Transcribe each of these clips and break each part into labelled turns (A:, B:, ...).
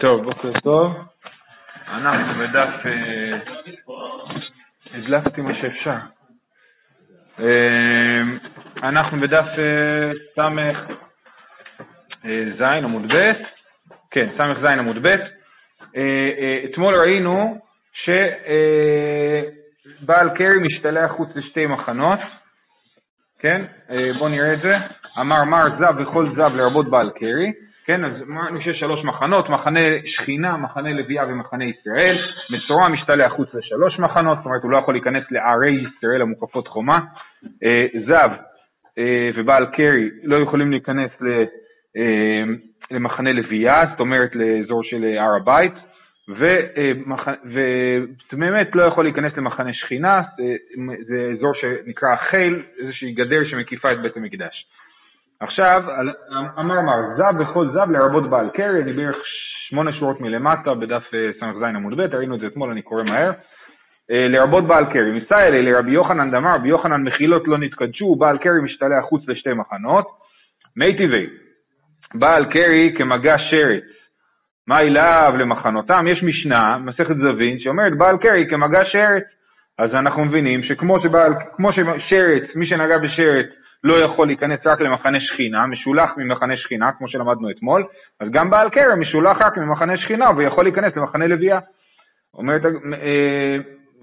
A: טוב, בוקר טוב. אנחנו בדף, אה, הדלפתי מה שאפשר. אה, אנחנו בדף אה, ס"ז עמוד ב', כן, ס"ז עמוד ב'. אתמול ראינו שבעל קרי משתלח חוץ לשתי מחנות, כן? בואו נראה את זה. אמר מר זב וכל זב לרבות בעל קרי. כן, אז אמרנו שיש שלוש מחנות, מחנה שכינה, מחנה לוויה ומחנה ישראל. מצורע משתלח חוץ לשלוש מחנות, זאת אומרת הוא לא יכול להיכנס לערי ישראל המוקפות חומה. אה, זב אה, ובעל קרי לא יכולים להיכנס אה, למחנה לוויה, זאת אומרת לאזור של הר הבית, ובאמת לא יכול להיכנס למחנה שכינה, זה אזור שנקרא חיל, איזושהי גדר שמקיפה את בית המקדש. עכשיו, אמר מר, זב וכל זב לרבות בעל קרי, אני בערך שמונה שורות מלמטה בדף אה, ס"ז עמוד ב', ראינו את זה אתמול, אני קורא מהר. אה, לרבות בעל קרי, מסיילי לרבי יוחנן דמר, רבי יוחנן מחילות לא נתקדשו, בעל קרי משתלח חוץ לשתי מחנות. מי טבעי, בעל קרי כמגע שרץ, מה אליו למחנותם? יש משנה, מסכת זבין, שאומרת בעל קרי כמגע שרץ. אז אנחנו מבינים שכמו שבעל, ששרץ, מי שנגע בשרץ לא יכול להיכנס רק למחנה שכינה, משולח ממחנה שכינה, כמו שלמדנו אתמול, אז גם בעל כרם משולח רק ממחנה שכינה ויכול להיכנס למחנה לוויה. אומרת, אה,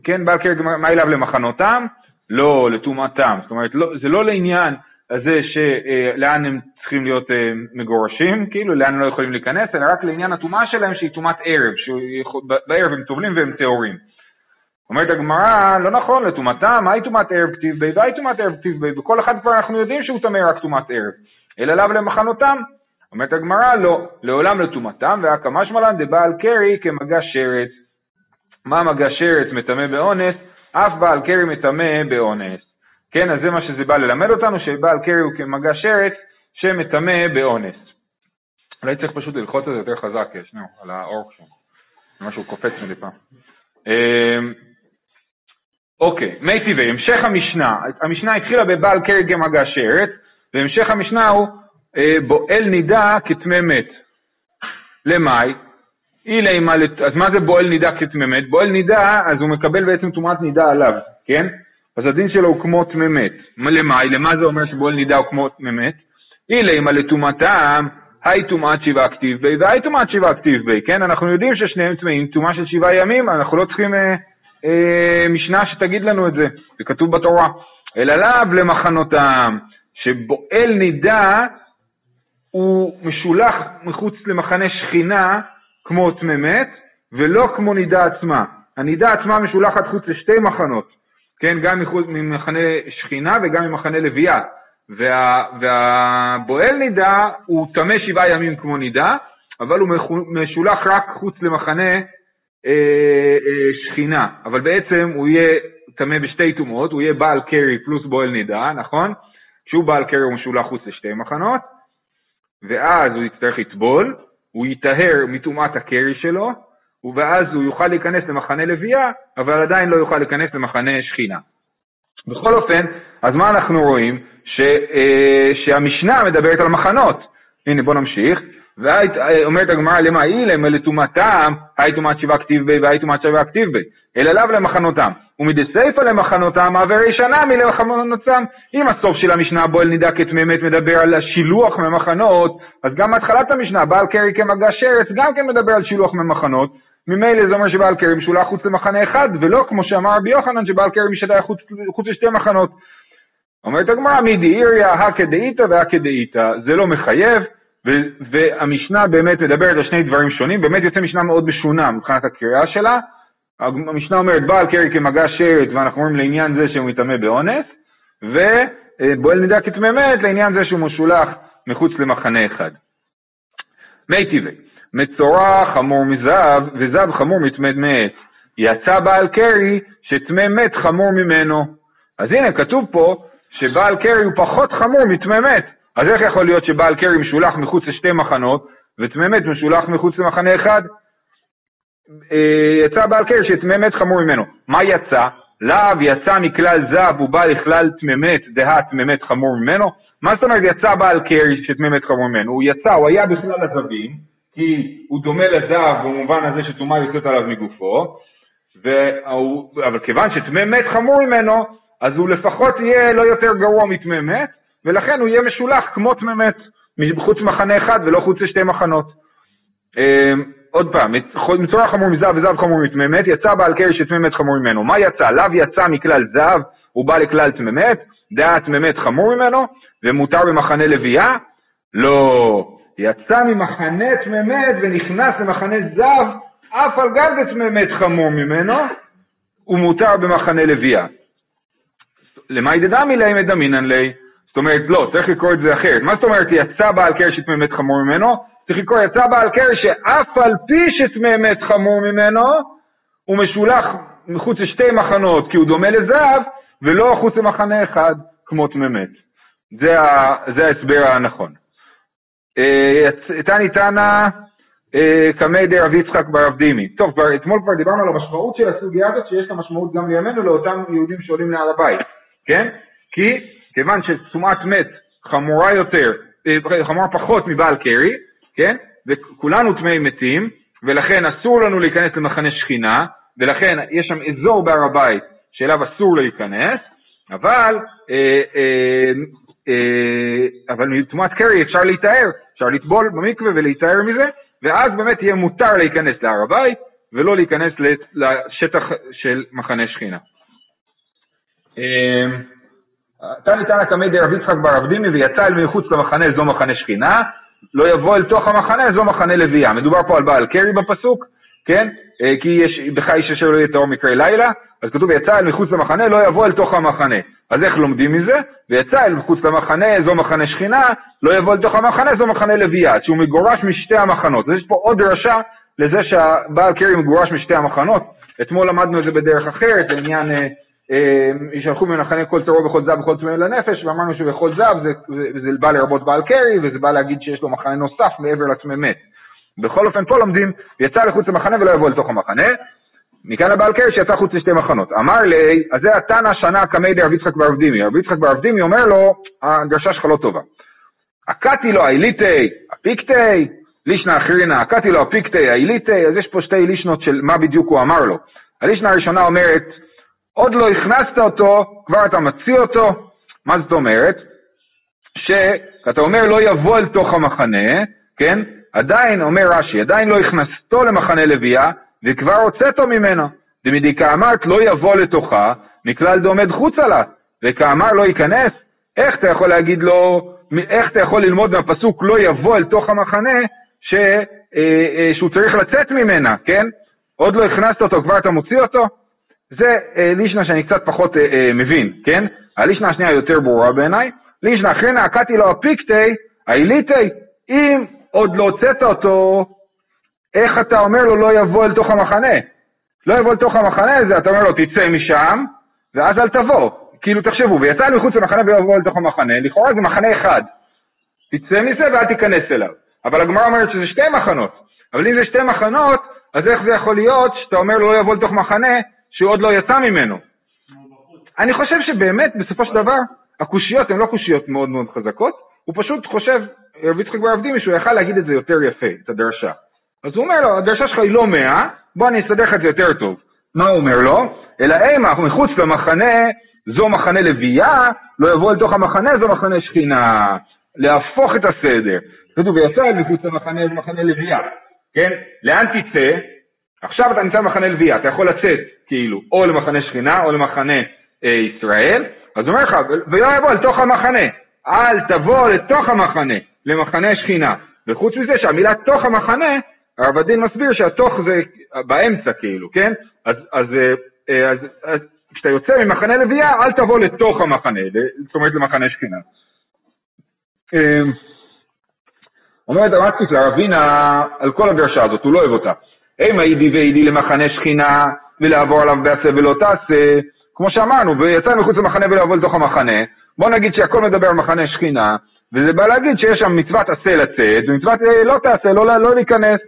A: כן, בעל כרם, מה אליו למחנותם? לא, לטומאתם. זאת אומרת, לא, זה לא לעניין הזה שלאן אה, הם צריכים להיות אה, מגורשים, כאילו, לאן הם לא יכולים להיכנס, אלא רק לעניין הטומאה שלהם שהיא טומאת ערב, שבערב הם טובלים והם טהורים. אומרת הגמרא, לא נכון, לטומאתם, מהי טומאת ערב כתיב בי, והי טומאת ערב כתיב בי, וכל אחד כבר אנחנו יודעים שהוא טמא רק טומאת ערב, אלא לאו למחנותם. אומרת הגמרא, לא, לעולם לטומאתם, והקמא שמלן דבעל קרי כמגע שרץ. מה מגע שרץ מטמא באונס? אף בעל קרי מטמא באונס. כן, אז זה מה שזה בא ללמד אותנו, שבעל קרי הוא כמגע שרץ שמטמא באונס. אולי צריך פשוט ללחוץ את זה יותר חזק, שנייה, על האור שם. משהו קופץ מדי פעם. אוקיי, מי טבעי, המשך המשנה, המשנה התחילה בבעל קרג מגע שרץ, והמשך המשנה הוא אה, בועל נידה כטמא מת. למאי? אז מה זה בועל נידה כטמא מת? בועל נידה, אז הוא מקבל בעצם טומאת נידה עליו, כן? אז הדין שלו הוא כמו טמא מת. למאי? למה זה אומר שבועל נידה הוא כמו טמא מת? אילימה לטומאתם, היי טומאת שבעה כתיב בי והי טומאת שבעה כתיב בי, כן? אנחנו יודעים ששניהם טמאים, טומאה של שבעה ימים, אנחנו לא צריכים... אה, משנה שתגיד לנו את זה, זה כתוב בתורה. אלא לאו למחנותם, שבועל נידה הוא משולח מחוץ למחנה שכינה כמו תממת, ולא כמו נידה עצמה. הנידה עצמה משולחת חוץ לשתי מחנות, כן, גם מחוץ, ממחנה שכינה וגם ממחנה לוויה. וה, והבועל נידה הוא טמא שבעה ימים כמו נידה, אבל הוא משולח רק חוץ למחנה שכינה, אבל בעצם הוא יהיה טמא בשתי טומאות, הוא יהיה בעל קרי פלוס בועל נידה, נכון? כשהוא בעל קרי הוא משולח חוץ לשתי מחנות, ואז הוא יצטרך לטבול, הוא יטהר מטומאת הקרי שלו, ואז הוא יוכל להיכנס למחנה לוויה, אבל עדיין לא יוכל להיכנס למחנה שכינה. בכל אופן, אז מה אנחנו רואים? ש, אה, שהמשנה מדברת על מחנות. הנה בואו נמשיך. ואומרת הגמרא למה אילם לטומאתם, היי טומאת שבעה כתיב בי והי טומאת שבעה כתיב בי, אלא לאו למחנותם. ומדסייפא למחנותם, עברי שנה מלמחנותם. אם הסוף של המשנה בועל נידה כתממת מדבר על השילוח ממחנות, אז גם מהתחלת המשנה, בעל קרי כמגע שרץ, גם כן מדבר על שילוח ממחנות. ממילא זה אומר שבעל קרי משולח חוץ למחנה אחד, ולא כמו שאמר רבי יוחנן שבעל קרי משלח חוץ, חוץ לשתי מחנות. אומרת הגמרא, מידי איריה, הקא דאיתא והקא דאיתא, זה לא מחייב. והמשנה באמת מדברת על שני דברים שונים, באמת יוצא משנה מאוד משונה מבחינת הקריאה שלה. המשנה אומרת בעל קרי כמגע שרת, ואנחנו אומרים לעניין זה שהוא מטמא באונס, ובועל נידה כטמא מת לעניין זה שהוא משולח מחוץ למחנה אחד. מי טבעי, מצורע חמור מזב, וזב חמור מטמא מעץ. יצא בעל קרי שטמא מת חמור ממנו. אז הנה, כתוב פה שבעל קרי הוא פחות חמור מטמא מת. אז איך יכול להיות שבעל קרי משולח מחוץ לשתי מחנות, ותממת משולח מחוץ למחנה אחד? אה, יצא בעל קרי שתממת חמור ממנו. מה יצא? לאו יצא מכלל זב ובא לכלל תממת, דהה תממת חמור ממנו? מה זאת אומרת יצא בעל קרי שתממת חמור ממנו? הוא יצא, הוא היה בכלל הזבים, כי הוא דומה לזהב במובן הזה שטומאה יוצאת עליו מגופו, והוא, אבל כיוון שטמא מת חמור ממנו, אז הוא לפחות יהיה לא יותר גרוע מטמא מת, ולכן הוא יהיה משולח כמו טמא מת, מחוץ מחנה אחד ולא חוץ לשתי מחנות. אמ, עוד פעם, מצורע חמור מזהב וזהב חמור מטמא מת, יצא בעל קרי שטמא מת חמור ממנו. מה יצא? לאו יצא מכלל זהב, הוא בא לכלל טמא מת, דעה טמא מת חמור ממנו, ומותר במחנה לוויה? לא. יצא ממחנה טמא מת ונכנס למחנה זהב, אף על גב בטמא מת חמור ממנו, הוא מותר במחנה לוויה. למאי דדמי ליה מדמינן ליה? זאת אומרת, לא, צריך לקרוא את זה אחרת. מה זאת אומרת יצא בעל קרי שטמא מת חמור ממנו? צריך לקרוא יצא בעל קרי שאף על פי שטמא מת חמור ממנו, הוא משולח מחוץ לשתי מחנות כי הוא דומה לזהב, ולא חוץ למחנה אחד כמו טמא מת. זה, ההסבר הנכון. אה, תני תנא אה, קמי די רב יצחק ברב דימי. טוב, כבר, אתמול כבר דיברנו על המשמעות של הסוגיה הזאת, שיש לה משמעות גם לימינו לאותם יהודים שעולים להר הבית, כן? כי כיוון שטומאת מת חמורה יותר, אה, חמורה פחות מבעל קרי, כן? וכולנו טמאי מתים, ולכן אסור לנו להיכנס למחנה שכינה, ולכן יש שם אזור בהר הבית שאליו אסור להיכנס, אבל, אה, אה, אה, אבל מטומאת קרי אפשר להיטהר, אפשר לטבול במקווה ולהיטהר מזה, ואז באמת יהיה מותר להיכנס להר הבית, ולא להיכנס לשטח של מחנה שכינה. תני תנא קמא דרב יצחק בר אבדימי ויצא אל מחוץ למחנה זו מחנה שכינה, לא יבוא אל תוך המחנה זו מחנה לוויה. מדובר פה על בעל קרי בפסוק, כן? אה, כי יש בך איש אשר לא יהיה טהור מקרי לילה, אז כתוב ויצא אל מחוץ למחנה לא יבוא אל תוך המחנה. אז איך לומדים מזה? ויצא אל מחוץ למחנה זו מחנה שכינה, לא יבוא אל תוך המחנה זו מחנה לוויה, שהוא מגורש משתי המחנות. אז יש פה עוד דרשה לזה שהבעל קרי מגורש משתי המחנות. אתמול למדנו את זה בדרך אחרת, לעניין אה, ישלחו ממחנה כל טרור וכל זב וכל טמא לנפש, ואמרנו שבכל זב זה, זה, זה בא לרבות בעל קרי, וזה בא להגיד שיש לו מחנה נוסף מעבר לטמא מת. בכל אופן פה לומדים, יצא לחוץ למחנה ולא יבוא לתוך המחנה, מכאן הבעל קרי שיצא חוץ לשתי מחנות. אמר לי, אז זה התנא שנה קמי די רב יצחק ברב דימי. רב יצחק ברב דימי אומר לו, הגרשה שלך לא טובה. הקתי לו האליטי, הפיקטי, לישנה אחרינה, הקתי לו הפיקטי, האליטי, אז יש פה שתי לישנות של מה בדיוק הוא אמר לו. הלישנה הראשונה אומרת, עוד לא הכנסת אותו, כבר אתה מציא אותו. מה זאת אומרת? שאתה אומר לא יבוא אל תוך המחנה, כן? עדיין, אומר רש"י, עדיין לא הכנסתו למחנה לוויה, וכבר הוצאתו ממנו. דמדיקה אמרת לא יבוא לתוכה, מכלל דעומד חוצה לה, וכאמר לא ייכנס, איך אתה יכול להגיד לו, איך אתה יכול ללמוד מהפסוק לא יבוא אל תוך המחנה, ש, אה, אה, שהוא צריך לצאת ממנה, כן? עוד לא הכנסת אותו, כבר אתה מוציא אותו? זה אה, לישנה שאני קצת פחות אה, אה, מבין, כן? הלישנה השנייה יותר ברורה בעיניי. לישנה אחרי נעקתי לו הפיקטי, האליטי, אם עוד לא הוצאת אותו, איך אתה אומר לו לא יבוא אל תוך המחנה? לא יבוא אל תוך המחנה הזה, אתה אומר לו תצא משם, ואז אל תבוא. כאילו תחשבו, ויצא מחוץ למחנה ולא יבוא אל תוך המחנה, לכאורה זה מחנה אחד. תצא מזה ואל תיכנס אליו. אבל הגמרא אומרת שזה שתי מחנות. אבל אם זה שתי מחנות, אז איך זה יכול להיות שאתה אומר לו לא יבוא לתוך מחנה, שהוא עוד לא יצא ממנו. אני חושב שבאמת, בסופו של דבר, הקושיות הן לא קושיות מאוד מאוד חזקות, הוא פשוט חושב, רבי יצחק בר עבדימי, שהוא יכל להגיד את זה יותר יפה, את הדרשה. אז הוא אומר לו, הדרשה שלך היא לא מאה, בוא אני אסדר לך את זה יותר טוב. מה הוא אומר לו? אלא אימה, מחוץ למחנה, זו מחנה לוויה, לא יבוא אל תוך המחנה, זו מחנה שכינה. להפוך את הסדר. כתוב, ויצא אל מחוץ למחנה, זו מחנה לוויה. כן? לאן תצא? עכשיו אתה נמצא במחנה לוויה, אתה יכול לצאת כאילו או למחנה שכינה או למחנה אה, ישראל, אז הוא אומר לך, ולא יבוא אל תוך המחנה, אל תבוא לתוך המחנה, למחנה שכינה. וחוץ מזה שהמילה תוך המחנה, הרב הדין מסביר שהתוך זה באמצע כאילו, כן? אז, אז, אה, אה, אז, אז כשאתה יוצא ממחנה לוויה, אל תבוא לתוך המחנה, זאת אומרת למחנה שכינה. אה, אומרת הרמקסיס לרבינה על כל הדרשה הזאת, הוא לא אוהב אותה. אימה אידי ואידי למחנה שכינה ולעבור עליו בעשה ולא תעשה, כמו שאמרנו, ויצא מחוץ למחנה ולעבור לתוך המחנה, בוא נגיד שהכל מדבר על מחנה שכינה, וזה בא להגיד שיש שם מצוות עשה לצאת, ומצוות אה, לא תעשה, לא, לא, לא להיכנס.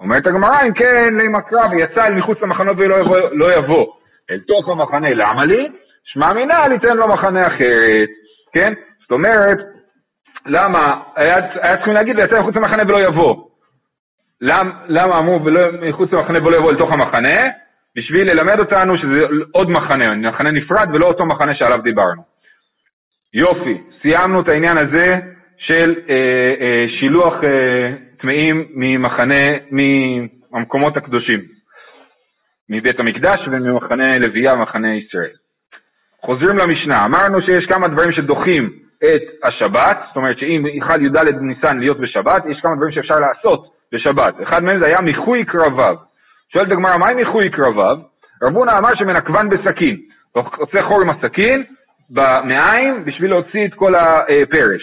A: אומרת הגמרא, אם כן, לימה קרא ויצא אל מחוץ למחנות ולא יבוא, לא יבוא אל תוך המחנה, למה לי? שמע מינה, ליתן לו מחנה אחרת, כן? זאת אומרת, למה? היה, היה צריכים להגיד ויצא מחוץ למחנה ולא יבוא. למ, למה אמרו מחוץ למחנה בוא לא יבוא לתוך המחנה? בשביל ללמד אותנו שזה עוד מחנה, מחנה נפרד ולא אותו מחנה שעליו דיברנו. יופי, סיימנו את העניין הזה של אה, אה, שילוח אה, טמאים ממחנה, מהמקומות הקדושים, מבית המקדש וממחנה לוויה ומחנה ישראל. חוזרים למשנה, אמרנו שיש כמה דברים שדוחים את השבת, זאת אומרת שאם יחד י"ד ניסן להיות בשבת, יש כמה דברים שאפשר לעשות בשבת. אחד מהם זה היה מיחוי קרביו. שואלת הגמרא, מהי מיחוי קרביו? רבונה אמר שמנקבן בסכין. עושה חור עם הסכין במעיים בשביל להוציא את כל הפרש.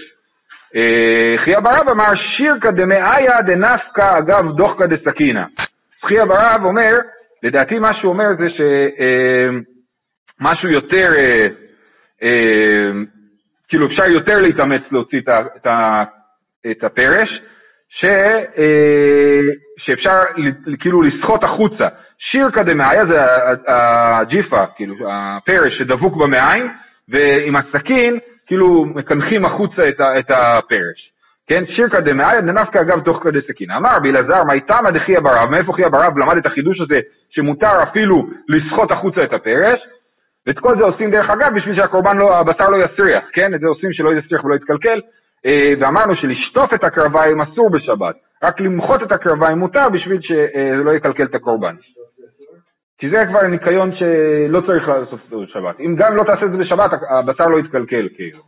A: אה, חייא ברב אמר שירקא דמאיה דנפקא אגב דוחקא דסכינא. חייא ברב אומר, לדעתי מה שהוא אומר זה שמשהו אה, יותר, אה, כאילו אפשר יותר להתאמץ להוציא את הפרש, ש, שאפשר כאילו לסחוט החוצה. שירקא דמאיה זה הג'יפה, כאילו הפרש שדבוק במעיים, ועם הסכין כאילו מקנחים החוצה את, את הפרש. כן, שירקא דמאיה דנפקא אגב תוך כדי סכין. אמר רבי אלעזר, מה איתמא דחיא ברב, מאיפה חיא ברב למד את החידוש הזה שמותר אפילו לסחוט החוצה את הפרש? ואת כל זה עושים דרך אגב בשביל שהקורבן לא, הבשר לא יסריח, כן? את זה עושים שלא יסריח ולא יתקלקל. אה, ואמרנו שלשטוף את הקרביים אסור בשבת, רק למחות את הקרביים מותר בשביל שזה לא יקלקל את הקורבן. כי זה כבר ניקיון שלא צריך לעשות בשבת. אם גם לא תעשה את זה בשבת, הבשר לא יתקלקל כאילו.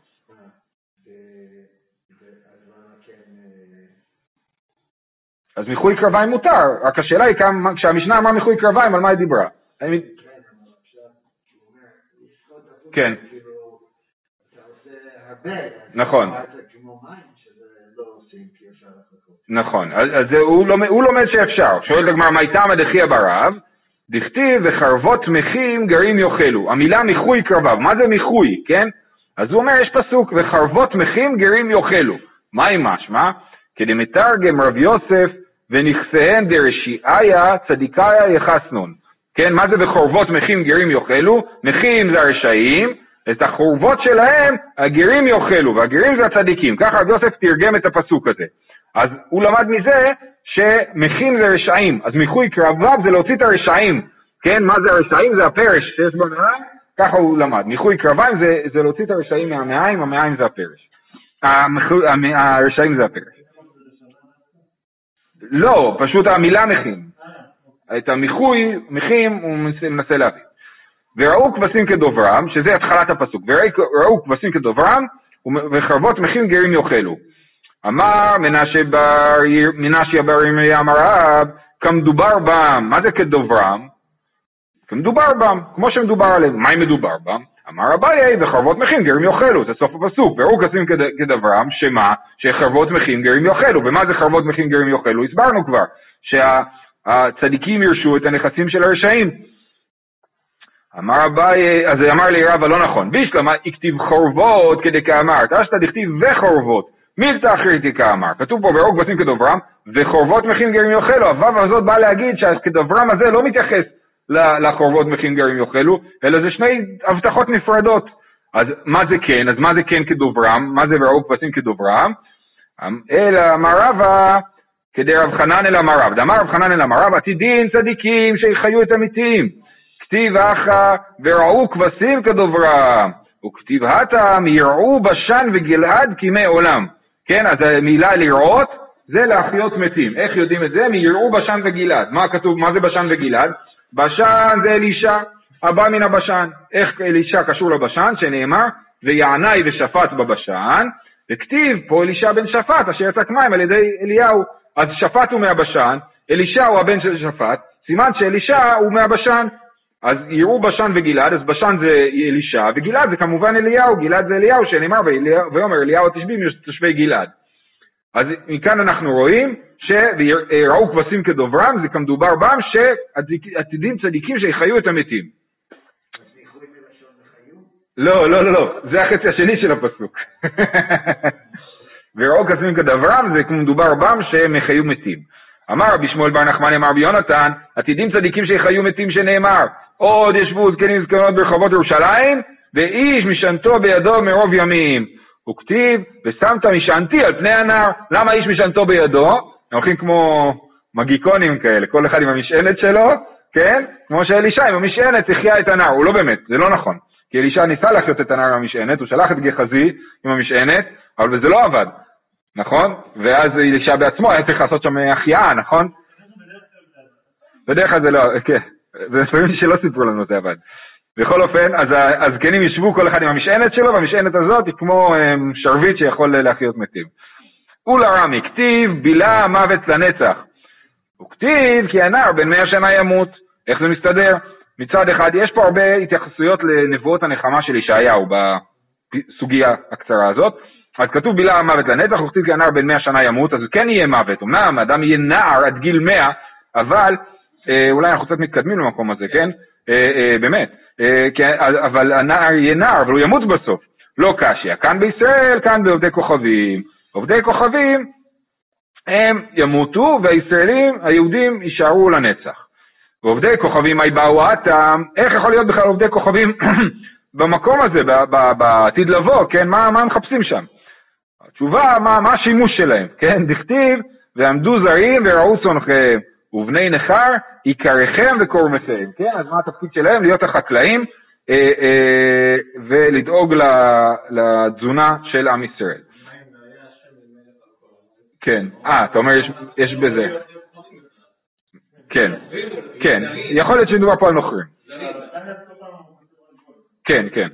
A: אז מיחוי קרביים מותר, רק השאלה היא כמה, כשהמשנה אמרה מיחוי קרביים, על מה היא דיברה? כן. נכון. נכון, אז הוא לומד שאפשר. שואל את הגמרא, מה איתם הדחיה ברב? דכתיב וחרבות מחים גרים יאכלו. המילה מיחוי קרביו, מה זה מיחוי, כן? אז הוא אומר, יש פסוק, וחרבות מחים גרים יאכלו. מה עם משמע? כדמתרגם רב יוסף ונכסיהן דרשיעיה צדיקיה יחסנון. כן, מה זה בחורבות מחים גרים יאכלו? מחים זה הרשעים, את החורבות שלהם הגרים יאכלו, והגרים זה הצדיקים. ככה יוסף תרגם את הפסוק הזה. אז הוא למד מזה שמכין זה רשעים, אז מיחוי קרביו זה להוציא את הרשעים, כן? מה זה הרשעים? זה הפרש שיש במעיים, ככה הוא למד. מיחוי קרביים זה, זה להוציא את הרשעים מהמעיים, המעיים זה הפרש. הרשעים זה הפרש. לא, פשוט המילה מכין. את המיחוי, מכין, הוא מנסה להבין. וראו כבשים כדוברם, שזה התחלת הפסוק, וראו כבשים כדוברם, וחרבות מכין גרים יאכלו. אמר מנשה בר, מנשיה בר ירמיה אמר רב, כמדובר בם, מה זה כדוברם? כמדובר בם, כמו שמדובר עליהם. מה אם מדובר בם? אמר אביי, וחרבות מכין גרים יאכלו, זה סוף הפסוק. והראו כסים כדברם, שמה? שחרבות מכין גרים יאכלו. ומה זה חרבות מכין גרים יאכלו? הסברנו כבר, שהצדיקים ירשו את הנכסים של הרשעים. אמר אביי, אז אמר לי רבא לא נכון, בישלמה הכתיב חורבות כדי כאמרת, אשתא דכתיב וחורבות. מילתא אחריתי כאמר, כתוב פה באור כבשים כדוברם, וחורבות מכין גרים יאכלו, הוו הזאת באה להגיד שהכדוברם הזה לא מתייחס לחורבות מכין גרים יאכלו, אלא זה שני הבטחות נפרדות. אז מה זה כן? אז מה זה כן כדוברם? מה זה באור כבשים כדוברם? אלא אמר רבא, כדי רב חנן אל אמר רב. דאמר רב חנן אל אמר רב, עתידין צדיקים שיחיו את המתים. כתיב אחא וראו כבשים כדוברם. וכתיב הטעם יראו בשן וגלעד כימי עולם. כן, אז המילה לראות זה להחיות מתים. איך יודעים את זה? מיראו בשן וגלעד. מה כתוב, מה זה בשן וגלעד? בשן זה אלישע, הבא מן הבשן. איך אלישע קשור לבשן? שנאמר, ויענאי ושפט בבשן, וכתיב פה אלישע בן שפט, אשר יצק מים על ידי אליהו. אז שפט הוא מהבשן, אלישע הוא הבן של שפט, סימן שאלישע הוא מהבשן. אז יראו בשן וגלעד, אז בשן זה אלישע, וגלעד זה כמובן אליהו, גלעד זה אליהו, שנאמר ויאמר אליהו התשבים תושבי גלעד. אז מכאן אנחנו רואים שראו כבשים כדוברם, זה כמדובר בם, שעתידים צדיקים שיחיו את המתים. לא, לא, לא, לא, זה החצי השני של הפסוק. וראו כבשים כדוברם, זה כמדובר בם שהם יחיו מתים. אמר רבי שמואל בר נחמני אמר רבי יונתן, עתידים צדיקים שיחיו מתים שנאמר, עוד ישבו זקנים זקנות ברחובות ירושלים, ואיש משענתו בידו מרוב ימים. הוא כתיב, ושמת משענתי על פני הנער. למה איש משענתו בידו? הם הולכים כמו מגיקונים כאלה, כל אחד עם המשענת שלו, כן? כמו שאלישע עם המשענת החיה את הנער, הוא לא באמת, זה לא נכון. כי אלישע ניסה לחיות את הנער עם המשענת, הוא שלח את גחזי עם המשענת, אבל זה לא עבד, נכון? ואז אלישע בעצמו היה צריך לעשות שם החייאה, נכון? בדרך כלל זה לא, כן, ולפעמים שלא סיפרו לנו זה עבד. בכל אופן, אז הזקנים ישבו כל אחד עם המשענת שלו, והמשענת הזאת היא כמו אמ, שרביט שיכול להחיות מתים. ולרמי, כתיב בילה מוות לנצח. הוא כתיב כי הנער בן מאה שנה ימות. איך זה מסתדר? מצד אחד, יש פה הרבה התייחסויות לנבואות הנחמה של ישעיהו בסוגיה הקצרה הזאת. אז כתוב בילה מוות לנצח, הוא כתיב כי הנער בן מאה שנה ימות, אז כן יהיה מוות. אמנם האדם יהיה נער עד גיל מאה, אבל אולי אנחנו קצת מתקדמים למקום הזה, כן? אה, אה, באמת. אה, אבל הנער יהיה נער, אבל הוא ימות בסוף. לא קשיא. כאן בישראל, כאן בעובדי כוכבים. עובדי כוכבים הם ימותו, והישראלים, היהודים, יישארו לנצח. ועובדי כוכבים, מהי באו עתם, איך יכול להיות בכלל עובדי כוכבים במקום הזה, בעתיד לבוא, כן? מה, מה מחפשים שם? התשובה, מה, מה השימוש שלהם, כן? דכתיב, ועמדו זרים וראו צונכם. ובני נכר, עיקריכם וקורמכם, כן? אז מה התפקיד שלהם? להיות החקלאים אה, אה, ולדאוג לתזונה של עם ישראל. כן, אה, אתה אומר יש, בזה. כן, כן, יכול להיות שמדובר פה על נוכרים. כן, כן.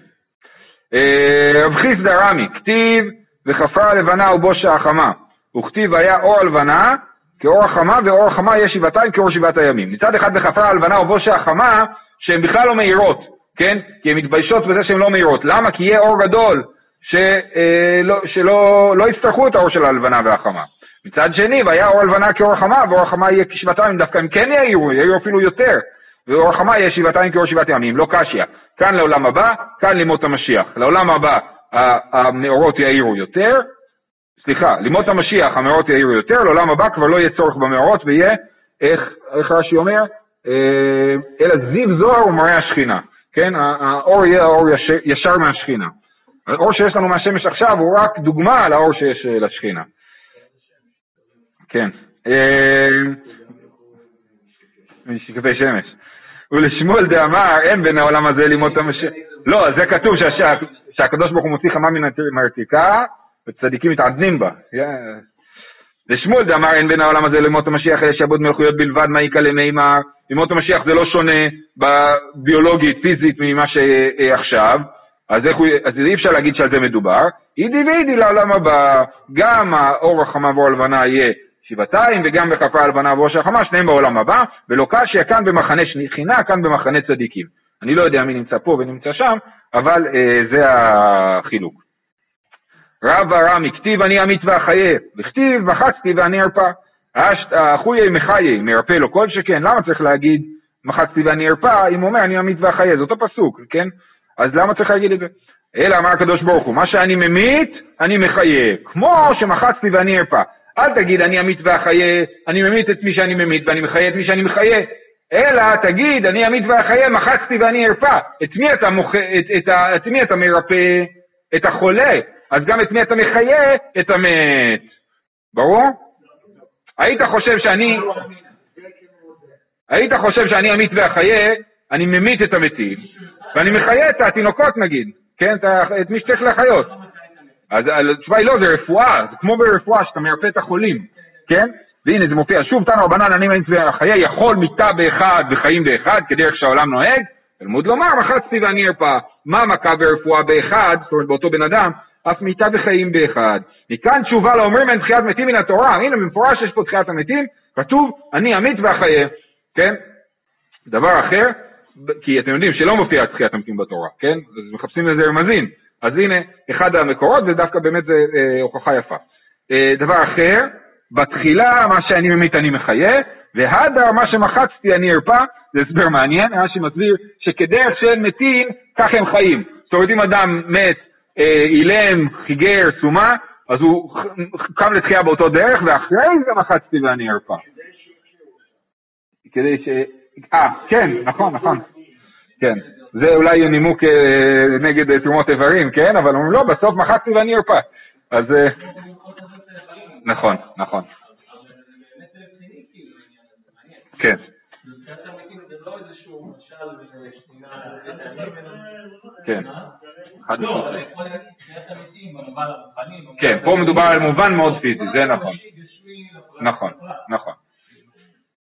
A: אה, רב חיסדא רמי, כתיב וחפר הלבנה ובושה החמה, וכתיב היה אור הלבנה כאור החמה, ואור החמה יש שבעתיים כאור שבעת הימים. מצד אחד בכפר הלבנה ובושה החמה, שהן בכלל לא מאירות, כן? כי הן מתביישות בזה שהן לא מאירות. למה? כי יהיה אור גדול, שלא, אה, שלא לא יצטרכו את האור של הלבנה והחמה. מצד שני, והיה אור הלבנה כאור החמה, ואור החמה יהיה כשבעתיים, דווקא הם כן יאירו, יאירו אפילו יותר. ואור החמה יהיה שבעתיים כאור שבעת ימים, לא קשיא. כאן לעולם הבא, כאן לימות המשיח. לעולם הבא המאורות יאירו יותר, סליחה, לימות המשיח המאורות יאירו יותר, לעולם הבא כבר לא יהיה צורך במאורות ויהיה, איך, איך רש"י אומר? אה, אלא זיו זוהר ומראה השכינה, כן? האור יהיה האור ישר, ישר מהשכינה. האור שיש לנו מהשמש עכשיו הוא רק דוגמה לאור שיש אה, לשכינה. כן. משקפי שמש. ולשמואל דאמר, אין בין העולם הזה לימות המשיח. לא, זה כתוב שהקדוש ברוך הוא מוציא חמה מן המרתיקה, וצדיקים מתעדנים בה. ושמואל דאמר אין בין העולם הזה למות המשיח אלא שעבוד מלכויות בלבד, מה יקא למימר. למות המשיח זה לא שונה בביולוגית, פיזית, ממה שעכשיו, אז, הוא, אז אי אפשר להגיד שעל זה מדובר. אידי ואידי לעולם הבא, גם האור החמה ואור הלבנה יהיה שבעתיים, וגם בכפה הלבנה של החמה, שניהם בעולם הבא, ולא קשיא, כאן במחנה שכינה, כאן במחנה צדיקים. אני לא יודע מי נמצא פה ונמצא שם, אבל אה, זה החילוק. רב הרמי, כתיב אני אמית ואחיה, וכתיב מחצתי ואני ארפא. אחויה מחיה, מרפא לו כל שכן, למה צריך להגיד מחצתי ואני ארפא, אם הוא אומר אני אמית ואחיה, זה אותו פסוק, כן? אז למה צריך להגיד את זה? אלא אמר הקדוש ברוך הוא, מה שאני ממית, אני מחיה, כמו שמחצתי ואני ארפא. אל תגיד אני אמית ואחיה, אני ממית את מי שאני ממית ואני מחיה את מי שאני מחיה. אלא תגיד, אני אמית ואחיה, מחצתי ואני ארפא. את מי אתה, מוח... את, את, את מי אתה מרפא? את החולה. אז גם את מי אתה מחיה? את המת. ברור? היית חושב שאני... היית חושב שאני אמית ואחיה, אני ממית את המתים, ואני מחיה את התינוקות נגיד, כן? את מי שצריך לחיות. אז התשובה היא לא, זה רפואה, זה כמו ברפואה שאתה מרפא את החולים, כן? והנה זה מופיע, שוב תנו רבנן אני ממית ואחיה, יכול מיתה באחד וחיים באחד, כדרך שהעולם נוהג, תלמוד לומר, מחצתי ואני ארפא. מה מכה ברפואה באחד, זאת אומרת באותו בן אדם, אף מיתה וחיים באחד. מכאן תשובה לאומרים אין תחיית מתים מן התורה, הנה במפורש יש פה תחיית המתים, כתוב אני אמית ואחיה, כן? דבר אחר, כי אתם יודעים שלא מופיע תחיית המתים בתורה, כן? אז מחפשים לזה רמזים. אז הנה, אחד המקורות, ודווקא באמת זה אה, הוכחה יפה. אה, דבר אחר, בתחילה מה שאני ממית אני מחיה, והדר מה שמחצתי אני ארפא, זה הסבר מעניין, רש"י מסביר שכדרך שהם מתים, כך הם חיים. זאת אומרת, אם אדם מת, אה, אילם, חיגר, סומה, אז הוא קם לתחייה באותו דרך, ואחרי זה מחצתי ואני ארפה. כדי ש... אה, כן, נכון, נכון. כן. זה אולי נימוק אה, נגד אה, תרומות איברים, כן? אבל אומרים, לא, בסוף מחצתי ואני ארפה. אז... נכון, נכון.
B: כן.
A: כן. חד
B: לא, אבל. יכול להגיד תחיית המתים במובן הרוחני.
A: כן, פה מדובר על מובן מאוד פיזי, זה נכון. נכון, נכון.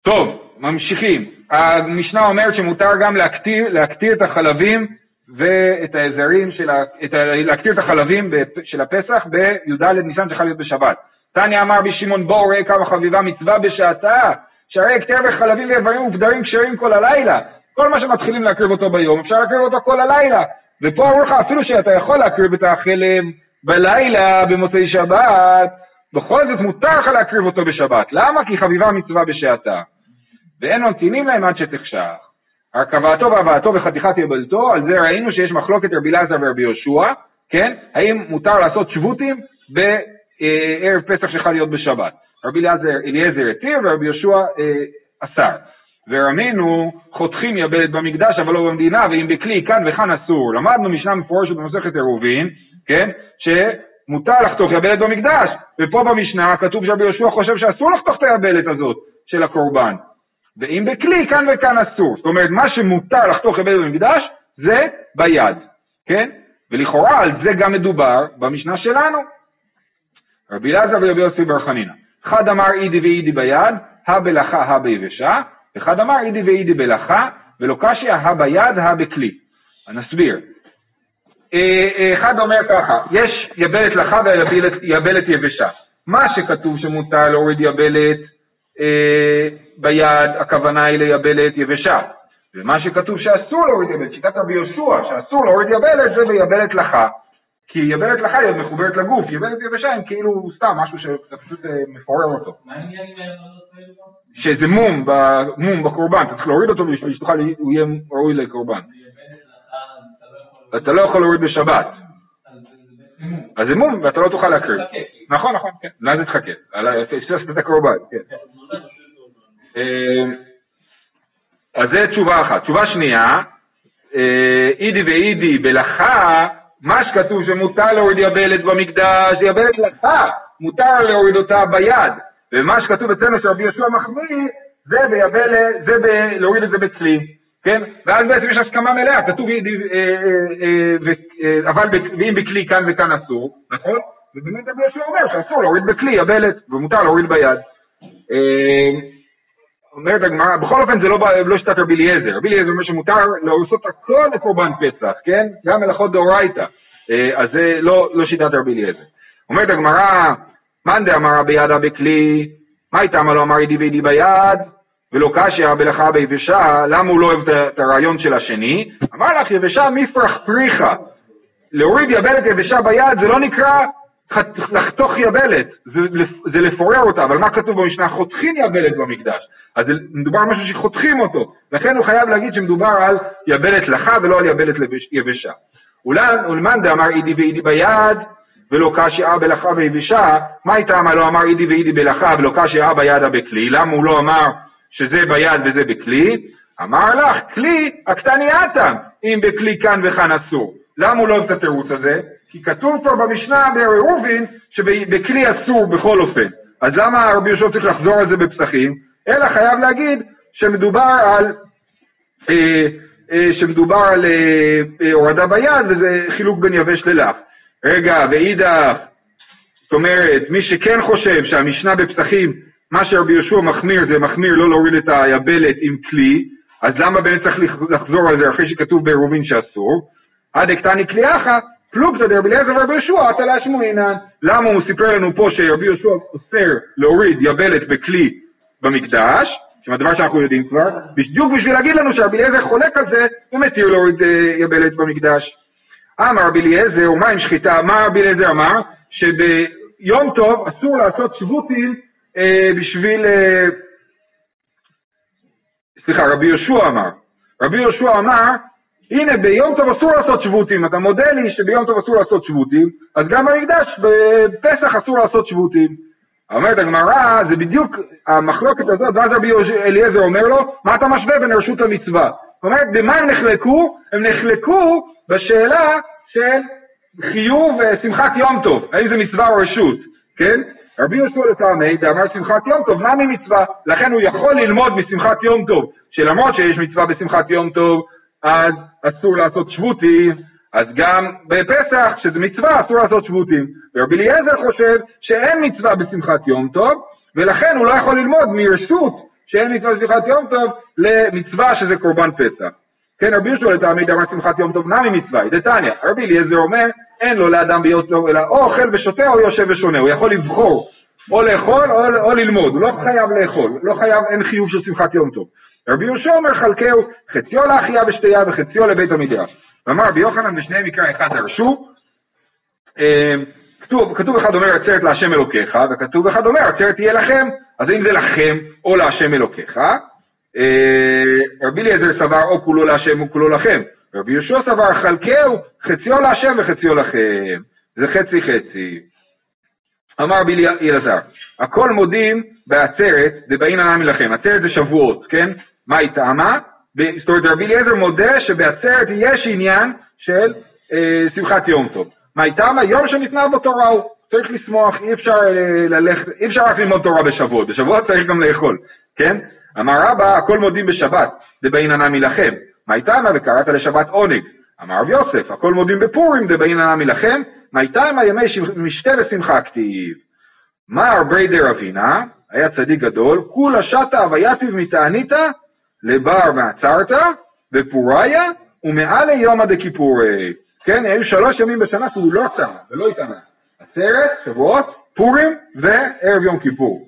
A: טוב, ממשיכים. המשנה אומרת שמותר גם להקטיר, להקטיר את החלבים ואת העזרים של ה... את ה... להקטיר את החלבים של הפסח בי"ד ניסן שחל להיות בשבת. תניא אמר בשמעון בואו ראה כמה חביבה מצווה בשעתה, שהרי הקטר בחלבים ואיברים ובדרים כשרים כל הלילה. כל מה שמתחילים להקריב אותו ביום, אפשר להקריב אותו כל הלילה. ופה אמרו לך, אפילו שאתה יכול להקריב את החלב בלילה במוצאי שבת, בכל זאת מותר לך להקריב אותו בשבת. למה? כי חביבה מצווה בשעתה. ואין ממתינים להם עד שתחשך. הרכבתו והבאתו וחתיכת יבלתו, על זה ראינו שיש מחלוקת רבי אלעזר ורבי יהושע, כן? האם מותר לעשות שבותים בערב פסח שחל להיות בשבת. רבי אליעזר, התיר ורבי יהושע אה, אסר. ורמינו חותכים יבלת במקדש אבל לא במדינה, ואם בכלי כאן וכאן אסור. למדנו משנה מפורשת במסכת עירובין, כן? שמותר לחתוך יבלת במקדש, ופה במשנה כתוב שרבי יהושע חושב שאסור לחתוך את היבלת הזאת של הקורבן. ואם בכלי, כאן וכאן אסור. זאת אומרת, מה שמותר לחתוך יבלת במקדש, זה ביד, כן? ולכאורה על זה גם מדובר במשנה שלנו. רבי אלעזר ורבי יוסי בר חנינא. אחד אמר אידי ואידי ביד, הא בלחה, הא ביבשה, אחד אמר אידי ואידי בלחה, ולא קשיא, הא ביד, הא בכלי. נסביר. אה, אה, אחד אומר ככה, יש יבלת לחה ויבלת יבשה. מה שכתוב שמותר להוריד יבלת אה, ביד, הכוונה היא ליבלת יבשה. ומה שכתוב שאסור להוריד יבלת, שיטת רבי יהושע, שאסור להוריד יבלת זה ביבלת לחה. כי יבלת לחה היא עוד מחוברת לגוף, יבלת יבשה הם כאילו סתם משהו שאתה פשוט אה, מפורר אותו.
B: מה העניין עם היבלות?
A: שזה מום, מום בקורבן, אתה צריך להוריד אותו בשביל שתוכל, הוא יהיה ראוי לקורבן.
B: אתה לא יכול...
A: אתה לא יכול להוריד בשבת,
B: אז זה מום.
A: ואתה לא תוכל להקריב.
B: כאילו.
A: נכון, נכון, כן. לאן זה תחכה? על ה- פספסת את הקורבן, כן. אה, אז זה תשובה אחת. תשובה שנייה, אה, אידי ואידי בלכה, מה שכתוב שמותר להוריד יבלת במקדש, יבלת לכה, מותר להוריד אותה ביד. ומה שכתוב אצלנו שרבי יהושע מחמיא, זה ביבלת, זה ב- להוריד את זה בכלי, כן? ואז בעצם יש הסכמה מלאה, כתוב אה, אה, אה, אבל ואם בכלי כאן וכאן אסור, נכון? ובאמת רבי יהושע אומר שאסור להוריד בכלי יבלת, ומותר להוריד ביד. אומרת הגמרא, בכל אופן זה לא, לא שיטת רבי אליעזר, רבי אליעזר אומר שמותר לעשות הכל לקורבן פסח, כן? גם מלאכות דאורייתא, אה, אז זה לא, לא שיטת רבי אליעזר. אומרת הגמרא, מאן דאמר בידה בכלי, מה איתם לא אמר ידי וידי ביד, ולא קשיא בלכה ביבשה, למה הוא לא אוהב את- הרעיון של השני? אמר לך יבשה מפרח פריחה, להוריד יבלת יבשה ביד זה לא נקרא לחתוך יבלת, זה, זה לפורר אותה, אבל מה כתוב במשנה? חותכים יבלת במקדש. אז מדובר על משהו שחותכים אותו, לכן הוא חייב להגיד שמדובר על יבלת לחה ולא על יבלת יבשה. אולם, ולמאן דאמר אידי ואידי ביד, ולא קשיא בלחה ויבשה, מה איתם לא אמר אידי ואידי בלחה ולא קשיא בידה בכלי? למה הוא לא אמר שזה ביד וזה בכלי? אמר לך, כלי הקטניאתם, אם בכלי כאן וכאן אסור. למה הוא לא אוהב את התירוץ הזה? כי כתוב פה במשנה בעירובין שבכלי אסור בכל אופן. אז למה רבי יהושע צריך לחזור על זה בפסחים? אלא חייב להגיד שמדובר על, אה, אה, שמדובר על אה, אה, הורדה ביד וזה חילוק בין יבש ללח. רגע, ואידך, זאת אומרת, מי שכן חושב שהמשנה בפסחים, מה שרבי יהושע מחמיר זה מחמיר לא להוריד את היבלת עם כלי, אז למה באמת צריך לח- לחזור על זה אחרי שכתוב בעירובין שאסור? עד הקטני כליאחה, פלוגתא דרבי אליעזר ורבי יהושע, עתה להשמועינן. למה הוא סיפר לנו פה שרבי יהושע אוסר להוריד יבלת בכלי במקדש, שזה דבר שאנחנו יודעים כבר, בדיוק בשביל להגיד לנו שרבי אליעזר חולק על זה, ומתיר להוריד אה, יבלת במקדש. אמר רבי אליעזר, ומה עם שחיטה? מה רבי אליעזר אמר? שביום טוב אסור לעשות שבותים אה, בשביל... אה, סליחה, רבי יהושע אמר. רבי יהושע אמר, הנה ביום טוב אסור לעשות שבותים, אתה מודה לי שביום טוב אסור לעשות שבותים, אז גם במקדש בפסח אסור לעשות שבותים. אומרת הגמרא, זה בדיוק המחלוקת הזאת, ואז רבי אליעזר אומר לו, מה אתה משווה בין רשות המצווה? זאת אומרת, במה הם נחלקו? הם נחלקו בשאלה של חיוב אה, שמחת יום טוב, האם זה מצווה או רשות, כן? רבי יהושע לטעמי דאמר שמחת יום טוב, מה ממצווה? לכן הוא יכול ללמוד משמחת יום טוב, שלמרות שיש מצווה בשמחת יום טוב, אז אסור לעשות שבותים, אז גם בפסח, שזה מצווה, אסור לעשות שבותים. ורבי אליעזר חושב שאין מצווה בשמחת יום טוב, ולכן הוא לא יכול ללמוד מרשות שאין מצווה בשמחת יום טוב למצווה שזה קורבן פסח. כן, רבי יהושע לטעמי דאמר שמחת יום טוב נמי מצווה, דתניא, רבי אליעזר אומר, אין לו לאדם ביות טוב אלא או אוכל ושותה או יושב ושונה, הוא יכול לבחור או לאכול או, או ללמוד, הוא לא חייב לאכול, לא חייב, אין חיוב של שמחת יום טוב. רבי יהושע אומר חלקהו חציו לאחייה ושתייה וחציו לבית המדרש. ואמר רבי יוחנן ושניהם מקרא אחד דרשו, אה, כתוב, כתוב אחד אומר עצרת להשם אלוקיך, וכתוב אחד אומר עצרת תהיה לכם, אז אם זה לכם או להשם אלוקיך, אה, רבי אליעזר סבר או כולו להשם או כולו לכם, רבי יהושע סבר חלקהו חציו להשם וחציו לכם, זה חצי חצי. אמר רבי אלעזר, הכל מודים בעצרת דבעין ענמי לכם, עצרת זה שבועות, כן? מה היא טעמה? זאת אומרת רבי אליעזר מודה שבעצרת יש עניין של אה, שמחת יום טוב. מה היא טעמה? יום שניתנה בו תורה הוא, צריך לשמוח, אי אפשר אה, ללכת, אי אפשר רק ללמוד תורה בשבועות, בשבועות צריך גם לאכול, כן? אמר רבא, הכל מודים בשבת, דבעין ענמי לכם. מה היא טעמה? וקראת לשבת עונג. אמר רב יוסף, הכל מודים בפורים דבעין ענמי לכם, מה היא טעמה? ימי משתה ושמחה כתיב. מר בריידר אבינה, היה צדיק גדול, כולה שתה הווייתיו מתענית לבר מעצרת, בפוריה, ומעלה יומא דכיפורי. כן, היו שלוש ימים בשנה שהוא לא צם ולא התענה. עצרת, שבועות, פורים וערב יום כיפור.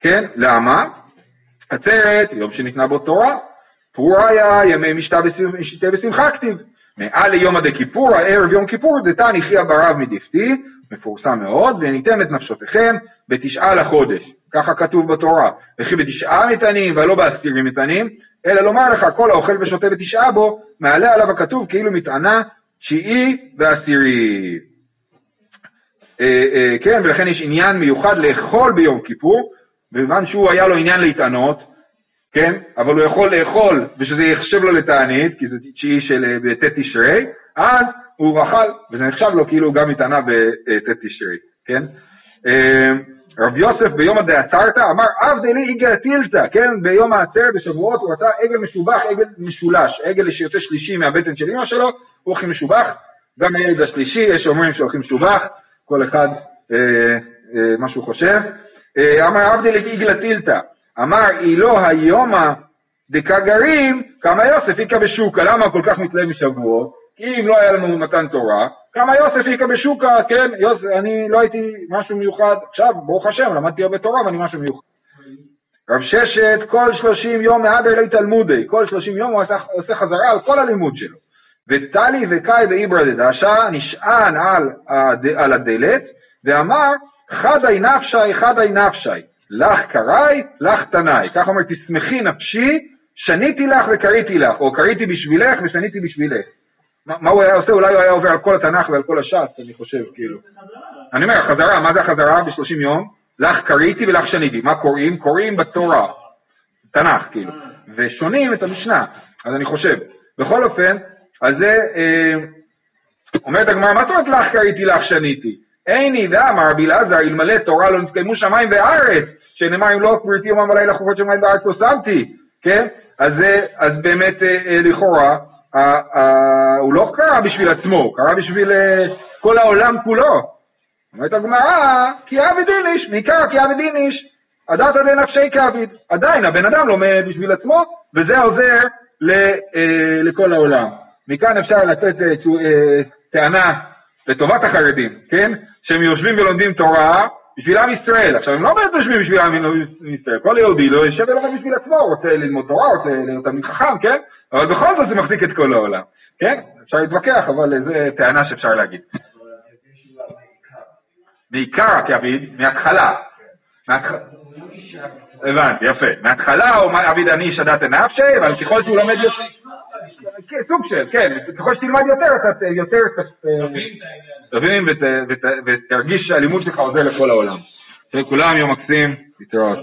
A: כן, למה? עצרת, יום שניתנה בו תורה, פוריה, ימי משתה ושמחה כתיב. מעל ליומא דכיפור, הערב יום כיפור, דתן יחיה ברב מדפתי, מפורסם מאוד, וניתן את נפשותיכם בתשעה לחודש. ככה כתוב בתורה. וכי בתשעה מטענים ולא בעשירים מטענים, אלא לומר לך, כל האוכל ושותה בתשעה בו, מעלה עליו הכתוב כאילו מטענה תשיעי ועשירי. אה, אה, כן, ולכן יש עניין מיוחד לאכול ביום כיפור, בזמן שהוא היה לו עניין להתענות, כן, אבל הוא יכול לאכול ושזה יחשב לו לתענית, כי זה תשיעי של אה, ט' תשרי, אז הוא אכל, וזה נחשב לו כאילו גם התענה בט' תשרי, כן? רב יוסף ביום הדעצרת אמר עבדלי עיגל טילתא, כן, ביום העצרת בשבועות הוא רצה עגל משובח, עגל משולש, עגל שיוצא שלישי מהבטן של אמא שלו, הוא הכי משובח, גם הילד השלישי, יש אומרים שהולכים משובח, כל אחד אה, אה, מה שהוא חושב. אה, אמר עבדלי עיגל טילתא, אמר אילו היומא דקגרים, כמה יוסף איכא בשוקה, למה כל כך מתלהב משבועות? כי אם לא היה לנו מתן תורה, כמה יוסף איכא בשוקה, כן, יוסף, אני לא הייתי משהו מיוחד, עכשיו, ברוך השם, למדתי הרבה תורה ואני משהו מיוחד. רב ששת, כל שלושים יום מהדר לי תלמודי, כל שלושים יום הוא עושה, עושה חזרה על כל הלימוד שלו. וטלי וקאי באיברא דדשא נשען על, על הדלת, ואמר, חדי נפשי, חדי נפשי, לך קראי, לך תנאי. כך אומר, תשמחי נפשי, שניתי לך וקריתי לך, או קריתי בשבילך ושניתי בשבילך. מה הוא היה עושה? אולי הוא היה עובר על כל התנ"ך ועל כל הש"ס, אני חושב, כאילו. אני אומר, חזרה, מה זה החזרה ב-30 יום? לך קריתי ולך שניתי. מה קוראים? קוראים בתורה, תנ"ך, כאילו. ושונים את המשנה, אז אני חושב. בכל אופן, אז זה, אה, אומרת הגמרא, מה זאת אומרת לך קריתי לך שניתי? איני ואמר רבי אלעזר, אלמלא תורה לא נתקיימו שמיים וארץ, שנאמר אם לא פריטי יומם ולילה חובות שמיים וארץ לא שמתי, כן? אז, אז באמת אה, אה, לכאורה, הוא לא קרא בשביל עצמו, הוא קרא בשביל אה, כל העולם כולו. אומרת הגמרא, כי עביד איניש, מעיקר כי עביד איניש, הדתא דנפשי כעביד. עדיין הבן אדם לומד בשביל עצמו, וזה עוזר אה, לכל העולם. מכאן אפשר לתת אה, טענה לטובת החרדים, כן? שהם יושבים ולומדים תורה בשביל עם ישראל. עכשיו, הם לא באמת יושבים בשביל עם ישראל, כל יהודי לא יושב ולומד בשביל עצמו, רוצה ללמוד תורה, רוצה להיות תלמיד חכם, כן? אבל בכל זאת זה מחזיק את כל העולם, כן? אפשר להתווכח, אבל זו טענה שאפשר להגיד. בעיקר כעביד, מההתחלה. הבנתי, יפה. מההתחלה הוא עביד אני שדת נפשי, אבל ככל שהוא לומד יותר... סוג של, כן, ככל שתלמד יותר, אתה יותר תבין ותרגיש שהלימוד שלך עוזר לכל העולם. כולם יום מקסים, להתראות.